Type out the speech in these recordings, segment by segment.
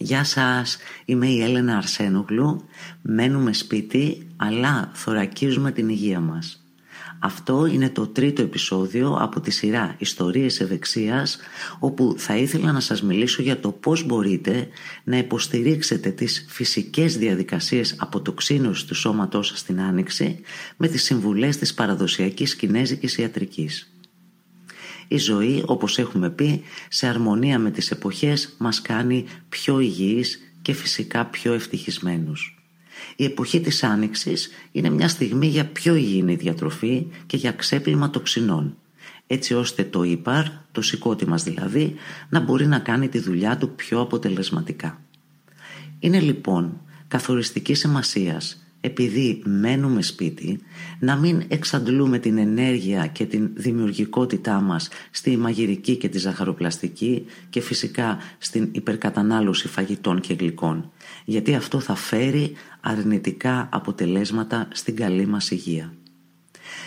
Γεια σας, είμαι η Έλενα Αρσένογλου. Μένουμε σπίτι, αλλά θωρακίζουμε την υγεία μας. Αυτό είναι το τρίτο επεισόδιο από τη σειρά Ιστορίες Ευεξίας όπου θα ήθελα να σας μιλήσω για το πώς μπορείτε να υποστηρίξετε τις φυσικές διαδικασίες αποτοξίνωσης του σώματός σας στην άνοιξη με τις συμβουλές της παραδοσιακής κινέζικης ιατρικής. Η ζωή, όπως έχουμε πει, σε αρμονία με τις εποχές μας κάνει πιο υγιείς και φυσικά πιο ευτυχισμένους. Η εποχή της Άνοιξης είναι μια στιγμή για πιο υγιεινή διατροφή και για ξέπλυμα τοξινών, έτσι ώστε το ύπαρ, το σηκώτη μας δηλαδή, να μπορεί να κάνει τη δουλειά του πιο αποτελεσματικά. Είναι λοιπόν καθοριστικής σημασίας επειδή μένουμε σπίτι να μην εξαντλούμε την ενέργεια και την δημιουργικότητά μας στη μαγειρική και τη ζαχαροπλαστική και φυσικά στην υπερκατανάλωση φαγητών και γλυκών γιατί αυτό θα φέρει αρνητικά αποτελέσματα στην καλή μας υγεία.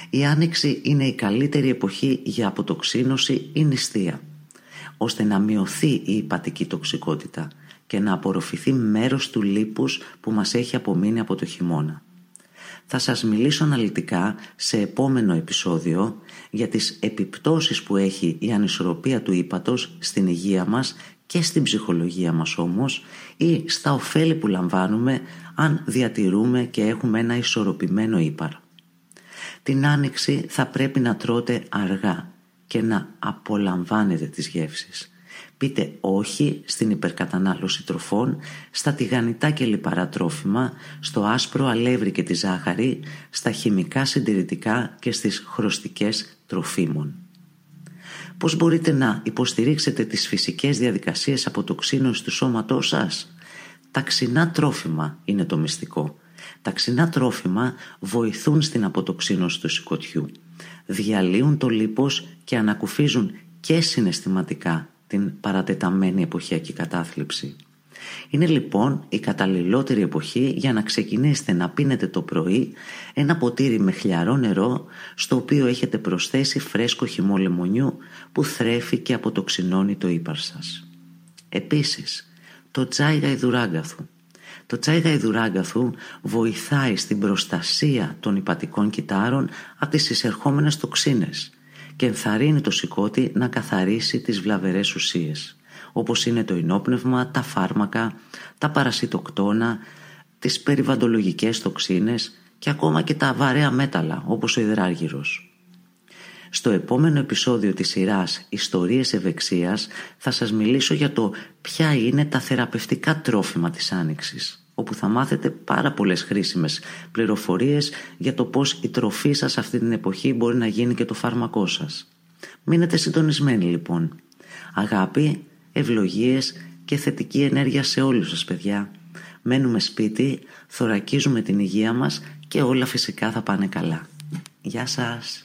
Η άνοιξη είναι η καλύτερη εποχή για αποτοξίνωση ή νηστεία ώστε να μειωθεί η υπατική τοξικότητα και να απορροφηθεί μέρος του λίπους που μας έχει απομείνει από το χειμώνα. Θα σας μιλήσω αναλυτικά σε επόμενο επεισόδιο για τις επιπτώσεις που έχει η ανισορροπία του ύπατος στην υγεία μας και στην ψυχολογία μας όμως ή στα ωφέλη που λαμβάνουμε αν διατηρούμε και έχουμε ένα ισορροπημένο ύπαρ. Την άνοιξη θα πρέπει να τρώτε αργά και να απολαμβάνετε τις γεύσεις. Πείτε όχι στην υπερκατανάλωση τροφών, στα τηγανιτά και λιπαρά τρόφιμα, στο άσπρο αλεύρι και τη ζάχαρη, στα χημικά συντηρητικά και στις χρωστικές τροφίμων. Πώς μπορείτε να υποστηρίξετε τις φυσικές διαδικασίες αποτοξίνωσης του σώματός σας; Τα ξινά τρόφιμα είναι το μυστικό. Τα ξινά τρόφιμα βοηθούν στην αποτοξίνωση του σηκωτιού. Διαλύουν το λίπος και ανακουφίζουν και συναισθηματικά την παρατεταμένη εποχιακή κατάθλιψη. Είναι λοιπόν η καταλληλότερη εποχή για να ξεκινήσετε να πίνετε το πρωί ένα ποτήρι με χλιαρό νερό στο οποίο έχετε προσθέσει φρέσκο χυμό λεμονιού που θρέφει και αποτοξινώνει το ύπαρ σας. Επίσης, το τσάι γαϊδουράγκαθου. Το τσάι γαϊδουράγκαθου βοηθάει στην προστασία των υπατικών κυτάρων από τις εισερχόμενες τοξίνες και ενθαρρύνει το σηκώτη να καθαρίσει τις βλαβερές ουσίες όπως είναι το ενόπνευμα, τα φάρμακα, τα παρασιτοκτόνα, τις περιβαντολογικές τοξίνες και ακόμα και τα βαρέα μέταλλα όπως ο υδράργυρος. Στο επόμενο επεισόδιο της σειράς «Ιστορίες ευεξίας» θα σας μιλήσω για το ποια είναι τα θεραπευτικά τρόφιμα της Άνοιξης όπου θα μάθετε πάρα πολλές χρήσιμες πληροφορίες για το πώς η τροφή σας αυτή την εποχή μπορεί να γίνει και το φάρμακό σας. Μείνετε συντονισμένοι λοιπόν. Αγάπη, ευλογίες και θετική ενέργεια σε όλους σας παιδιά. Μένουμε σπίτι, θωρακίζουμε την υγεία μας και όλα φυσικά θα πάνε καλά. Γεια σας.